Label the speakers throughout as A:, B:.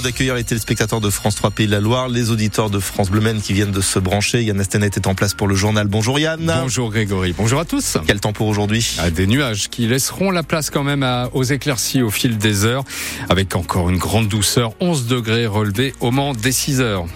A: heureux d'accueillir les téléspectateurs de France 3 Pays de la Loire, les auditeurs de France Bleu qui viennent de se brancher. Yann Astenet est en place pour le journal. Bonjour Yann.
B: Bonjour Grégory. Bonjour à tous.
A: Quel temps pour aujourd'hui?
B: Ah, Des nuages qui laisseront la place quand même aux éclaircies au fil des heures, avec encore une grande douceur, 11 degrés relevés au Mans dès 6 heures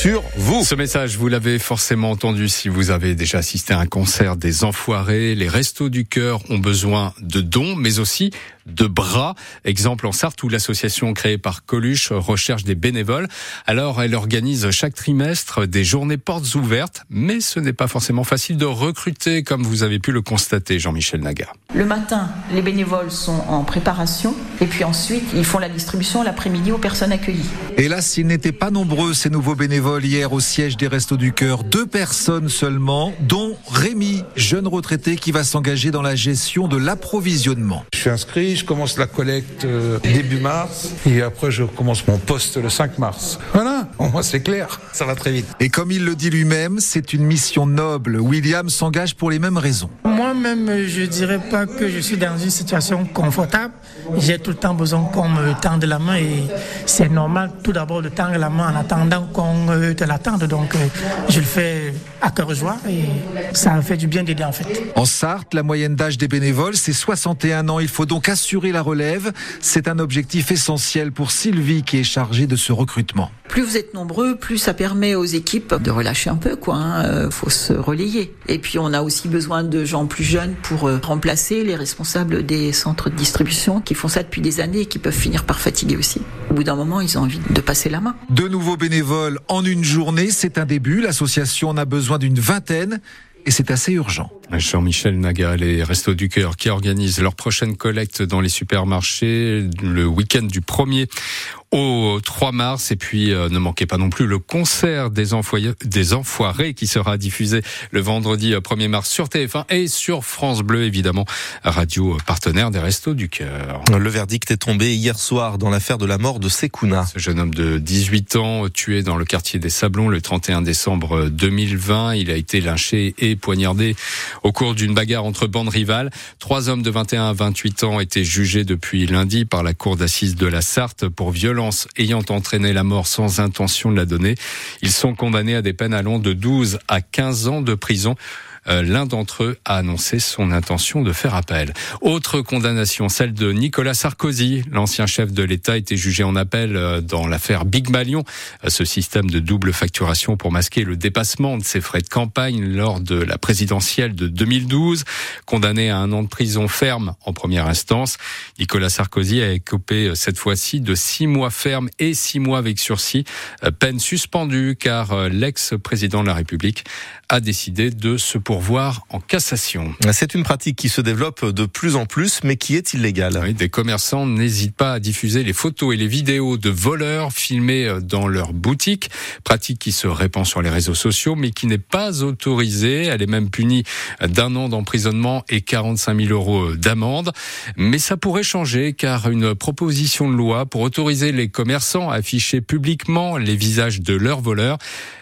A: sur vous.
B: Ce message, vous l'avez forcément entendu si vous avez déjà assisté à un concert des Enfoirés. Les Restos du Cœur ont besoin de dons, mais aussi de bras. Exemple en Sarthe où l'association créée par Coluche recherche des bénévoles. Alors elle organise chaque trimestre des journées portes ouvertes, mais ce n'est pas forcément facile de recruter comme vous avez pu le constater, Jean-Michel Naga.
C: Le matin, les bénévoles sont en préparation et puis ensuite ils font la distribution l'après-midi aux personnes accueillies.
D: Hélas, ils n'étaient pas nombreux ces nouveaux bénévoles hier au siège des Restos du Cœur. Deux personnes seulement, dont Rémi, jeune retraité qui va s'engager dans la gestion de l'approvisionnement.
E: Je suis inscrit, je commence la collecte euh, début mars et après je commence mon poste le 5 mars. Voilà, au moins c'est clair, ça va très vite.
D: Et comme il le dit lui-même, c'est une mission noble. William s'engage pour les mêmes raisons.
F: Moi-même, je dirais pas que je suis dans une situation confortable. J'ai tout le temps besoin qu'on me tende la main et c'est normal tout d'abord de tendre la main en attendant qu'on te l'attende. Donc euh, je le fais à cœur joie et ça fait du bien d'aider en fait.
D: En Sarthe, la moyenne d'âge des bénévoles, c'est 61 ans. Il faut donc assurer la relève. C'est un objectif essentiel pour Sylvie qui est chargée de ce recrutement.
C: Plus vous êtes nombreux, plus ça permet aux équipes de relâcher un peu, quoi. Hein. Euh, faut se relayer. Et puis on a aussi besoin de gens plus jeunes pour euh, remplacer les responsables des centres de distribution qui font ça depuis des années et qui peuvent finir par fatiguer aussi. Au bout d'un moment, ils ont envie de passer la main.
D: De nouveaux bénévoles en une journée, c'est un début. L'association en a besoin d'une vingtaine et c'est assez urgent.
B: Jean-Michel Naga, les Restos du Cœur qui organisent leur prochaine collecte dans les supermarchés le week-end du 1er au 3 mars. Et puis, euh, ne manquez pas non plus le concert des, des Enfoirés qui sera diffusé le vendredi 1er euh, mars sur TF1 et sur France Bleu, évidemment, radio partenaire des Restos du Cœur.
A: Le verdict est tombé hier soir dans l'affaire de la mort de Sekouna.
B: Ce jeune homme de 18 ans, tué dans le quartier des Sablons le 31 décembre 2020. Il a été lynché et poignardé au cours d'une bagarre entre bandes rivales. Trois hommes de 21 à 28 ans étaient jugés depuis lundi par la cour d'assises de la Sarthe pour violence ayant entraîné la mort sans intention de la donner. Ils sont condamnés à des peines allant de 12 à 15 ans de prison. Euh, l'un d'entre eux a annoncé son intention de faire appel. Autre condamnation, celle de Nicolas Sarkozy. L'ancien chef de l'État était jugé en appel euh, dans l'affaire Big Malion, euh, ce système de double facturation pour masquer le dépassement de ses frais de campagne lors de la présidentielle de 2012. Condamné à un an de prison ferme en première instance, Nicolas Sarkozy a écopé cette fois-ci de six mois ferme et six mois avec sursis, peine suspendue car l'ex-président de la République a décidé de se pourvoir en cassation.
A: C'est une pratique qui se développe de plus en plus, mais qui est illégale.
B: Oui, des commerçants n'hésitent pas à diffuser les photos et les vidéos de voleurs filmés dans leur boutique. Pratique qui se répand sur les réseaux sociaux, mais qui n'est pas autorisée. Elle est même punie d'un an d'emprisonnement et 45 000 euros d'amende. Mais ça pourrait changer, car une proposition de loi pour autoriser les commerçants à afficher publiquement les visages de leurs voleurs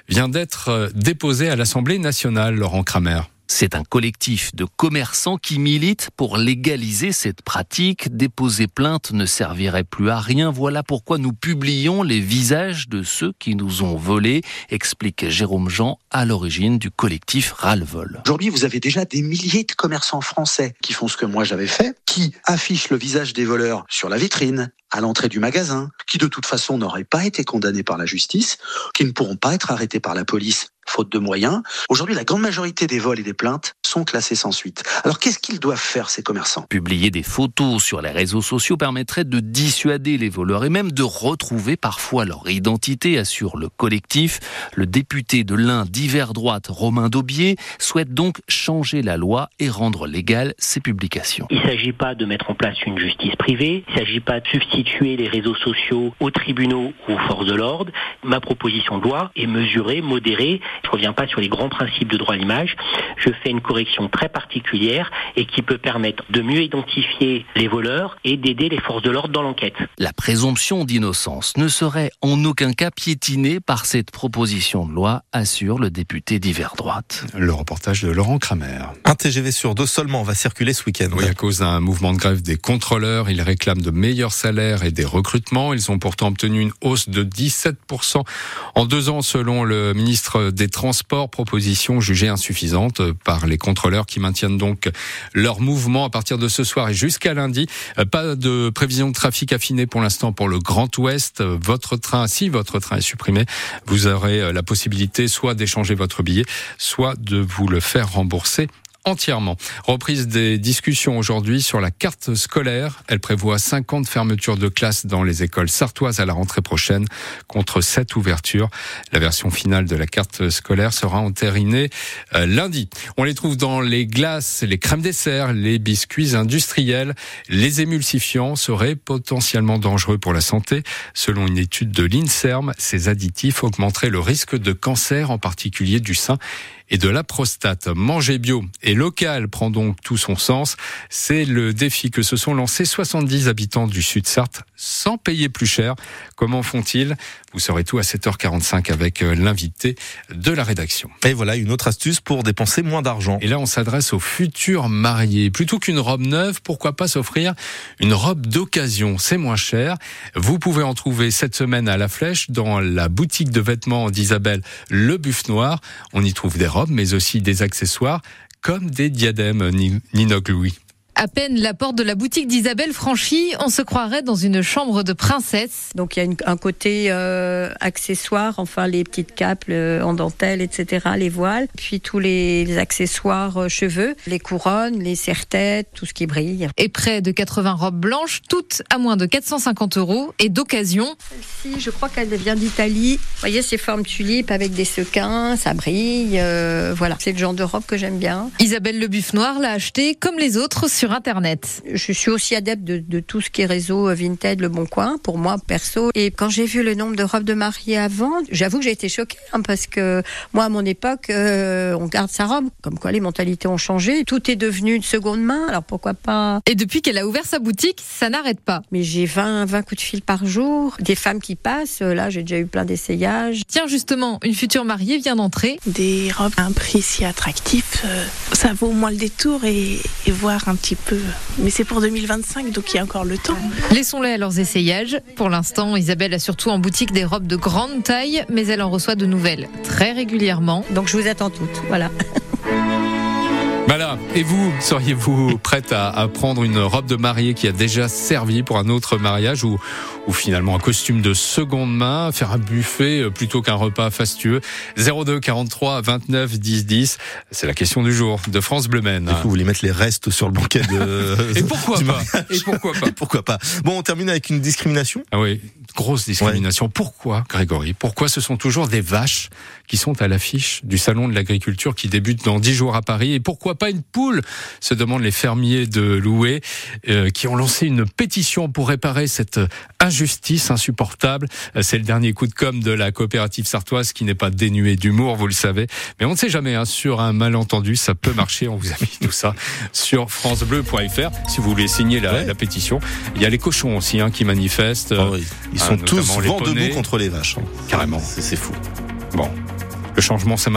B: vient d'être euh, déposé à l'Assemblée nationale, Laurent Kramer.
G: C'est un collectif de commerçants qui milite pour légaliser cette pratique. Déposer plainte ne servirait plus à rien. Voilà pourquoi nous publions les visages de ceux qui nous ont volés, explique Jérôme Jean à l'origine du collectif Ralvol.
H: Aujourd'hui, vous avez déjà des milliers de commerçants français qui font ce que moi j'avais fait, qui affichent le visage des voleurs sur la vitrine, à l'entrée du magasin, qui de toute façon n'auraient pas été condamnés par la justice, qui ne pourront pas être arrêtés par la police faute de moyens. Aujourd'hui, la grande majorité des vols et des plaintes sont classés sans suite. Alors qu'est-ce qu'ils doivent faire, ces commerçants?
G: Publier des photos sur les réseaux sociaux permettrait de dissuader les voleurs et même de retrouver parfois leur identité, assure le collectif. Le député de l'Ain d'hiver droite, Romain Daubier, souhaite donc changer la loi et rendre légales ces publications.
I: Il ne s'agit pas de mettre en place une justice privée, il ne s'agit pas de substituer les réseaux sociaux aux tribunaux ou aux forces de l'ordre. Ma proposition de loi est mesurée, modérée Je reviens pas sur les grands principes de droit à l'image. Je fais une correction très particulière et qui peut permettre de mieux identifier les voleurs et d'aider les forces de l'ordre dans l'enquête.
G: La présomption d'innocence ne serait en aucun cas piétinée par cette proposition de loi, assure le député d'hiver droite.
B: Le reportage de Laurent Kramer.
A: Un TGV sur deux seulement va circuler ce week-end.
B: Oui, à cause d'un mouvement de grève des contrôleurs, ils réclament de meilleurs salaires et des recrutements. Ils ont pourtant obtenu une hausse de 17% en deux ans selon le ministre des Transports, proposition jugée insuffisante par les contrôleurs qui maintiennent donc leur mouvement à partir de ce soir et jusqu'à lundi. Pas de prévision de trafic affinée pour l'instant pour le Grand Ouest. Votre train, si votre train est supprimé, vous aurez la possibilité soit d'échanger votre billet, soit de vous le faire rembourser entièrement. Reprise des discussions aujourd'hui sur la carte scolaire. Elle prévoit 50 fermetures de classes dans les écoles sartoises à la rentrée prochaine contre 7 ouvertures. La version finale de la carte scolaire sera entérinée euh, lundi. On les trouve dans les glaces, les crèmes dessert, les biscuits industriels. Les émulsifiants seraient potentiellement dangereux pour la santé. Selon une étude de l'INSERM, ces additifs augmenteraient le risque de cancer, en particulier du sein et de la prostate. Manger bio et local prend donc tout son sens. C'est le défi que se sont lancés 70 habitants du Sud-Sarthe sans payer plus cher. Comment font-ils? Vous saurez tout à 7h45 avec euh, l'invité de la rédaction.
A: Et voilà une autre astuce pour dépenser moins d'argent.
B: Et là, on s'adresse aux futurs mariés. Plutôt qu'une robe neuve, pourquoi pas s'offrir une robe d'occasion? C'est moins cher. Vous pouvez en trouver cette semaine à la Flèche dans la boutique de vêtements d'Isabelle Le Buff Noir. On y trouve des robes, mais aussi des accessoires comme des diadèmes Ninoc Louis.
J: À peine la porte de la boutique d'Isabelle franchie, on se croirait dans une chambre de princesse.
K: Donc il y a un côté euh, accessoire, enfin les petites capes en dentelle, etc., les voiles, puis tous les, accessoires euh, cheveux, les couronnes, les serre-têtes, tout ce qui brille.
J: Et près de 80 robes blanches, toutes à moins de 450 euros et d'occasion.
K: Celle-ci, je crois qu'elle vient d'Italie. Vous voyez ces formes tulipes avec des sequins, ça brille. Euh, voilà, c'est le genre de robe que j'aime bien.
J: Isabelle Le Buff Noir l'a acheté comme les autres sur Internet.
K: Je suis aussi adepte de, tout ce qui est réseau euh, Vinted, Le Bon Coin, pour moi perso. Et quand j'ai vu le nombre de robes de mariée avant, j'avoue que j'ai été choquée hein, parce que moi, à mon époque, euh, on garde sa robe. Comme quoi, les mentalités ont changé. Tout est devenu de seconde main. Alors pourquoi pas?
J: Et depuis qu'elle a ouvert sa boutique, ça n'arrête pas.
K: Mais j'ai 20, 20 coups de fil par jour. Des femmes qui passent. Là, j'ai déjà eu plein d'essayages.
J: Tiens, justement, une future mariée vient d'entrer.
L: Des robes à un prix si attractif, euh, ça vaut au moins le détour et, et voir un petit peu. Mais c'est pour 2025, donc il y a encore le temps.
J: Laissons-les à leurs essayages. Pour l'instant, Isabelle a surtout en boutique des robes de grande taille, mais elle en reçoit de nouvelles très régulièrement.
K: Donc je vous attends toutes. Voilà.
B: Voilà. Et vous, seriez-vous prête à, prendre une robe de mariée qui a déjà servi pour un autre mariage ou, ou finalement un costume de seconde main, faire un buffet euh, plutôt qu'un repas fastueux 02 43 29 10 10. C'est la question du jour de France Bleu Maine.
A: vous voulez mettre les restes sur le banquet de.
B: Et pourquoi pas Et pourquoi pas
A: Et pourquoi pas Bon, on termine avec une discrimination.
B: Ah oui, grosse discrimination. Pourquoi, Grégory Pourquoi ce sont toujours des vaches qui sont à l'affiche du salon de l'agriculture qui débute dans 10 jours à Paris Et pourquoi pas une poule se demandent les fermiers de Loué euh, qui ont lancé une pétition pour réparer cette injustice insupportable. Euh, c'est le dernier coup de com de la coopérative sartoise qui n'est pas dénué d'humour, vous le savez. Mais on ne sait jamais, hein, sur un malentendu, ça peut marcher. On vous a mis tout ça sur francebleu.fr si vous voulez signer la, pétition. Il y a les cochons aussi hein, qui manifestent.
A: Oh Ils sont tous vent debout contre les vaches. Hein.
B: Carrément.
A: C'est fou.
B: Bon, le changement, ça